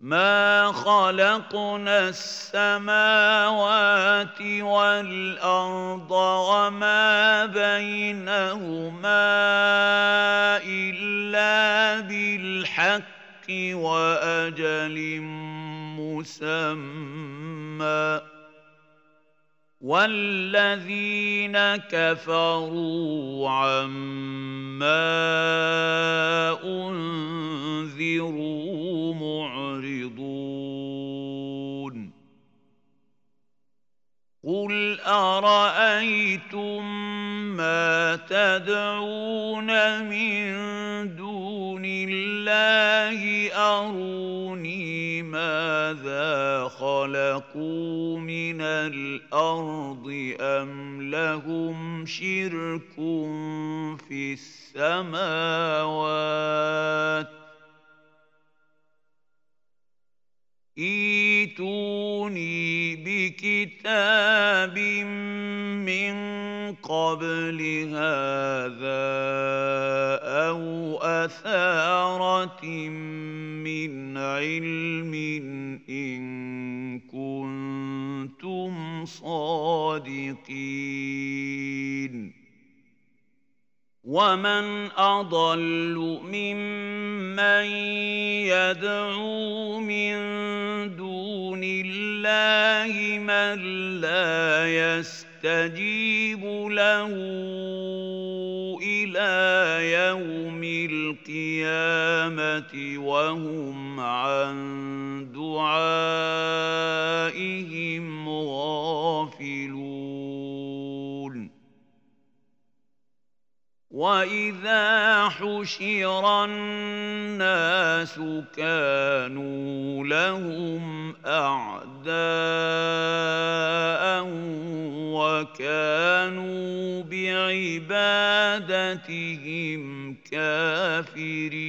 ما خلقنا السماوات والارض وما بينهما الا بالحق واجل مسمى والذين كفروا عما انذروا معرضون قل ارايتم ما تدعون من دون الله اروني ماذا خلقوا من الأرض ام لهم شرك في السماوات ايتوني بكتاب من قبل هذا أو أثارة من علم إن كنتم صادقين. ومن اضل ممن يدعو من دون الله من لا يستجيب له إلى يوم القيامه وهم عن دعائهم واذا حشر الناس كانوا لهم اعداء وكانوا بعبادتهم كافرين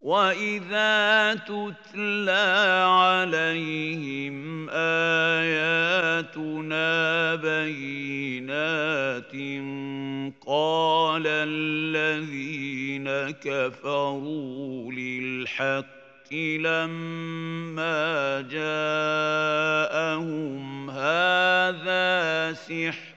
واذا تتلى عليهم اياتنا بينات قال الذين كفروا للحق لما جاءهم هذا سحر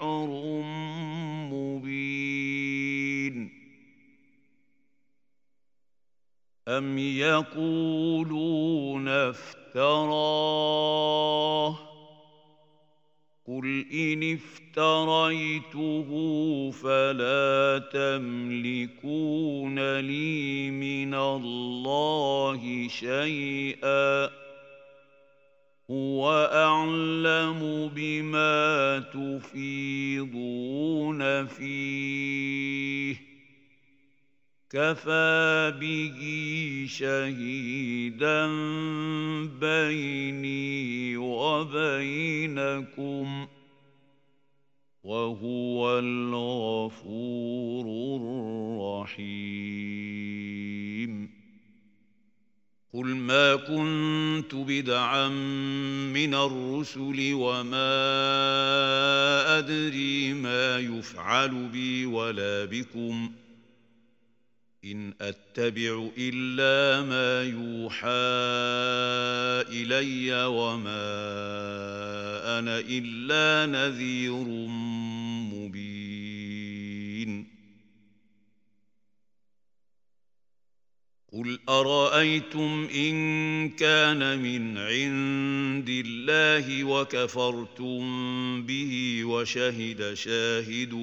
أم يقولون افتراه قل إن افتريته فلا تملكون لي من الله شيئا هو أعلم بما تفيضون فيه كفى به شهيدا بيني وبينكم وهو الغفور الرحيم. قل ما كنت بدعا من الرسل وما أدري ما يفعل بي ولا بكم ۖ. إن أتبع إلا ما يوحى إلي وما أنا إلا نذير مبين قل ارايتم ان كان من عند الله وكفرتم به وشهد شاهد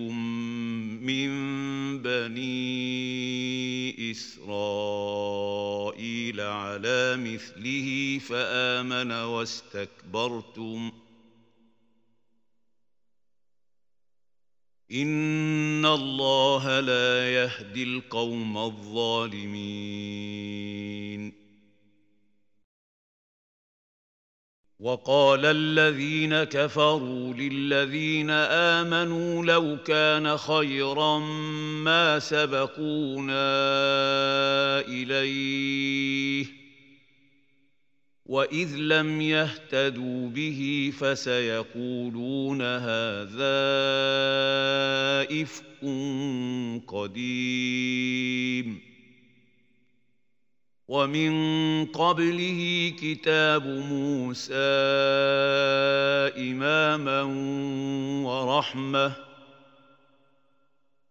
من بني اسرائيل على مثله فامن واستكبرتم ان الله لا يهدي القوم الظالمين. وقال الذين كفروا للذين امنوا لو كان خيرا ما سبقونا اليه واذ لم يهتدوا به فسيقولون هذا افك قديم. ومن قبله كتاب موسى اماما ورحمه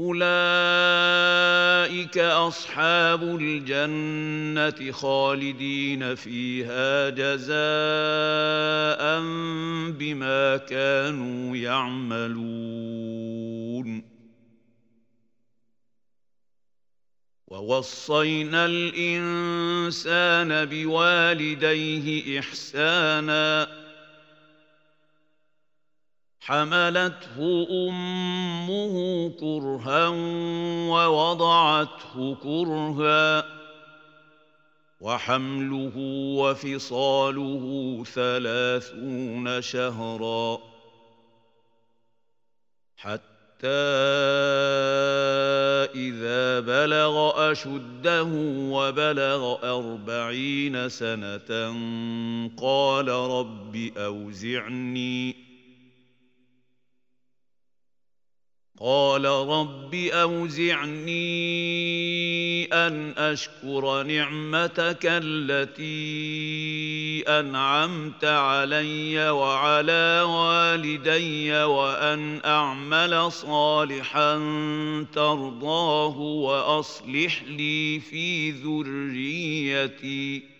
اولئك اصحاب الجنه خالدين فيها جزاء بما كانوا يعملون ووصينا الانسان بوالديه احسانا حملته أمه كرها ووضعته كرها وحمله وفصاله ثلاثون شهرا حتى إذا بلغ أشده وبلغ أربعين سنة قال رب أوزعني قال رب أوزعني أن أشكر نعمتك التي أنعمت علي وعلى والدي وأن أعمل صالحا ترضاه وأصلح لي في ذريتي.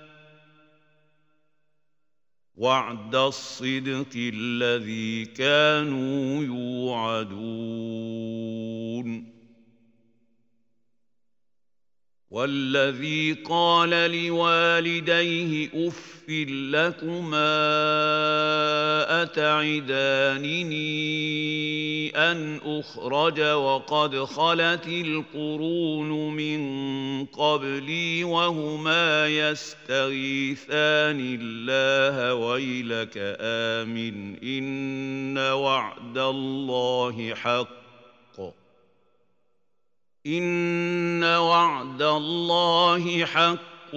وعد الصدق الذي كانوا يوعدون. والذي قال لوالديه اف لكما أتعدانني أن أخرج وقد خلت القرون من قبلي وهما يستغيثان الله ويلك آمن إن وعد الله حق إن وعد الله حق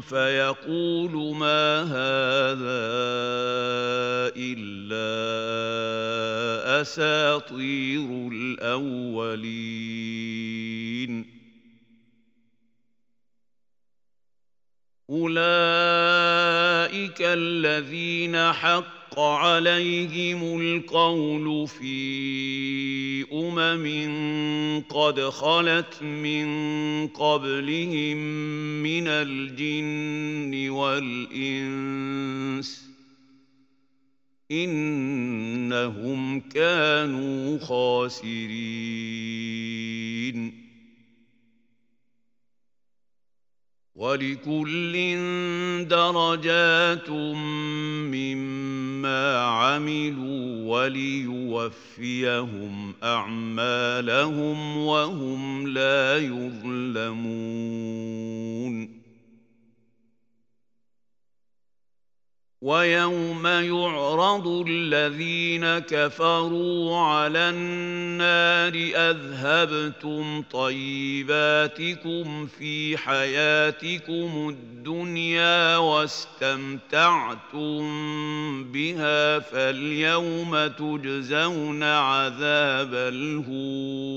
فيقول ما هذا إلا أساطير الأولين. أولئك الذين حق عليهم القول في أمم قد خلت من قبلهم من الجن والإنس إنهم كانوا خاسرين. ولكل درجات مما عملوا وليوفيهم أعمالهم وهم لا يظلمون. ويوم يعرض الذين كفروا على النار أذهبتم طيباتكم في حياتكم الدنيا واستمتعتم بها فاليوم تجزون عذاب الهون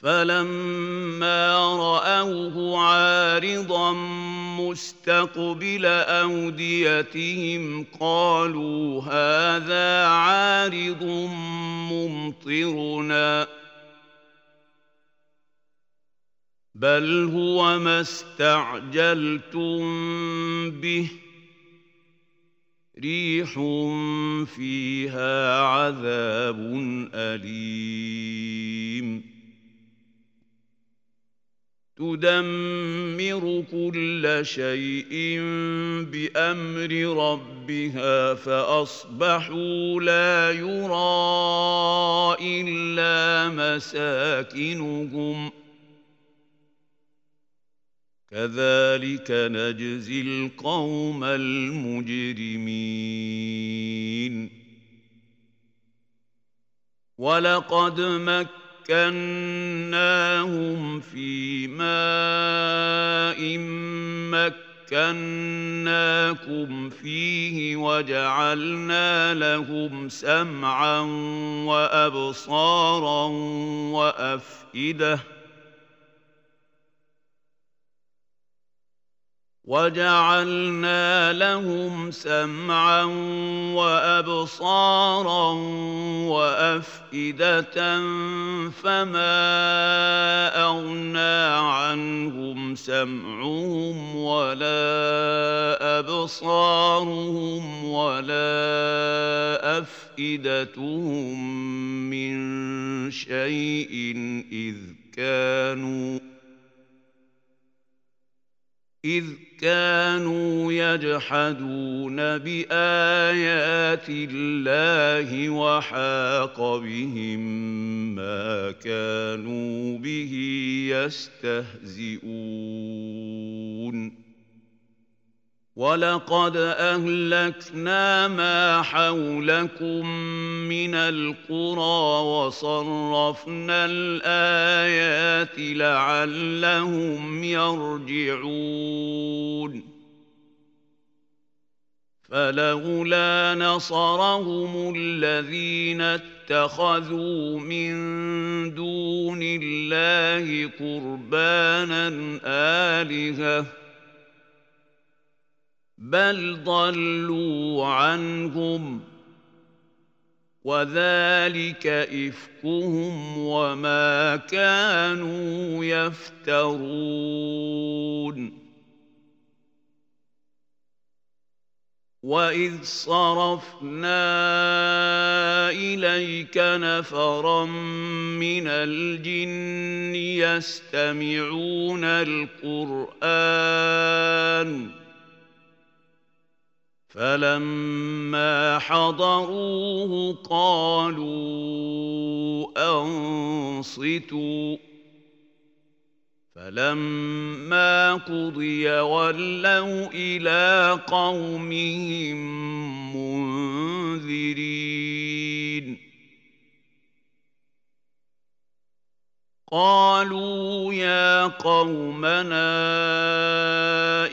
فلما رأوه عارضا مستقبل أوديتهم قالوا هذا عارض ممطرنا. بل هو ما استعجلتم به. ريح فيها عذاب أليم. تدمر كل شيء بأمر ربها فأصبحوا لا يرى إلا مساكنهم. كذلك نجزي القوم المجرمين. ولقد مكنا مكناهم في ماء مكناكم فيه وجعلنا لهم سمعا وأبصارا وأفئدة وجعلنا لهم سمعا وأبصارا وأفئدة فما أغنى عنهم سمعهم ولا أبصارهم ولا أفئدتهم من شيء إذ كانوا إذ كانوا يجحدون بآيات الله وحاق بهم ما كانوا به يستهزئون. ولقد اهلكنا ما حولكم من القرى وصرفنا الايات لعلهم يرجعون فلولا نصرهم الذين اتخذوا من دون الله قربانا الهه بل ضلوا عنهم وذلك إفكهم وما كانوا يفترون. وإذ صرفنا إليك نفرا من الجن يستمعون القرآن فلما حضروه قالوا أنصتوا فلما قضي ولوا إلى قومهم منذرين قالوا يا قومنا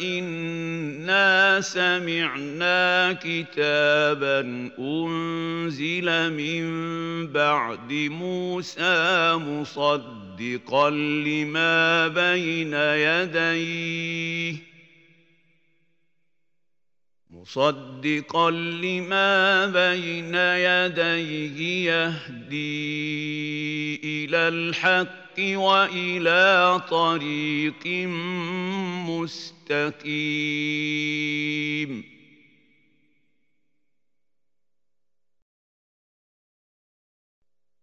إنا سمعنا كتابا أنزل من بعد موسى مصدقا لما بين يديه مصدقا لما بين يديه يهدي إلى الحق وإلى طريق مستقيم.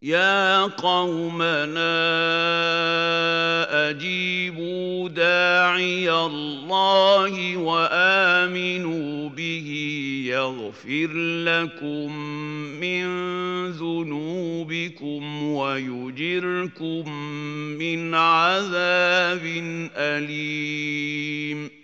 يا قومنا أجيبوا داعي الله وآمنوا به يغفر لكم من ذنوبكم ويجركم من عذاب أليم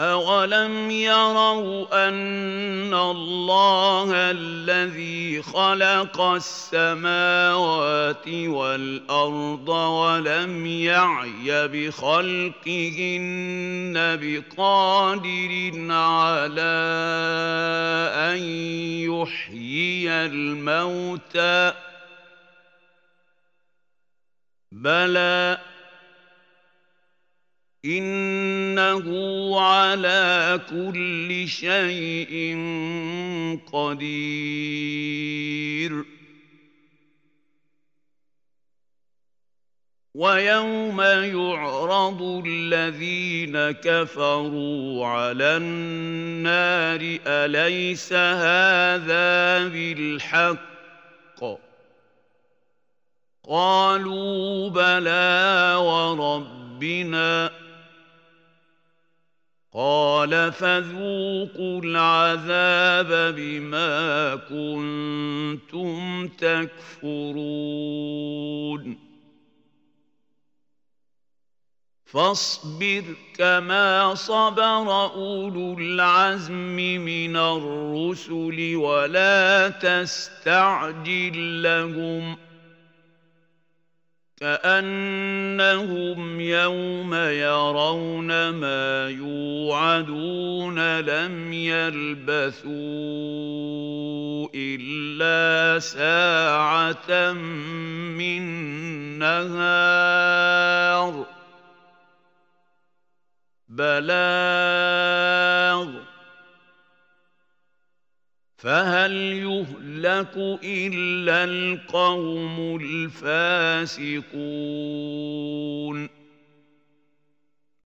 أولم يروا أن الله الذي خلق السماوات والأرض ولم يعي بخلقهن بقادر على أن يحيي الموتى بلى إنه على كل شيء قدير. ويوم يعرض الذين كفروا على النار أليس هذا بالحق؟ قالوا بلى وربنا. قال فذوقوا العذاب بما كنتم تكفرون. فاصبر كما صبر أولو العزم من الرسل ولا تستعجل لهم. كأنهم يوم يرون ما يوعدون لم يلبثوا إلا ساعة من نهار بلاغ فهل يهلك إلا القوم الفاسقون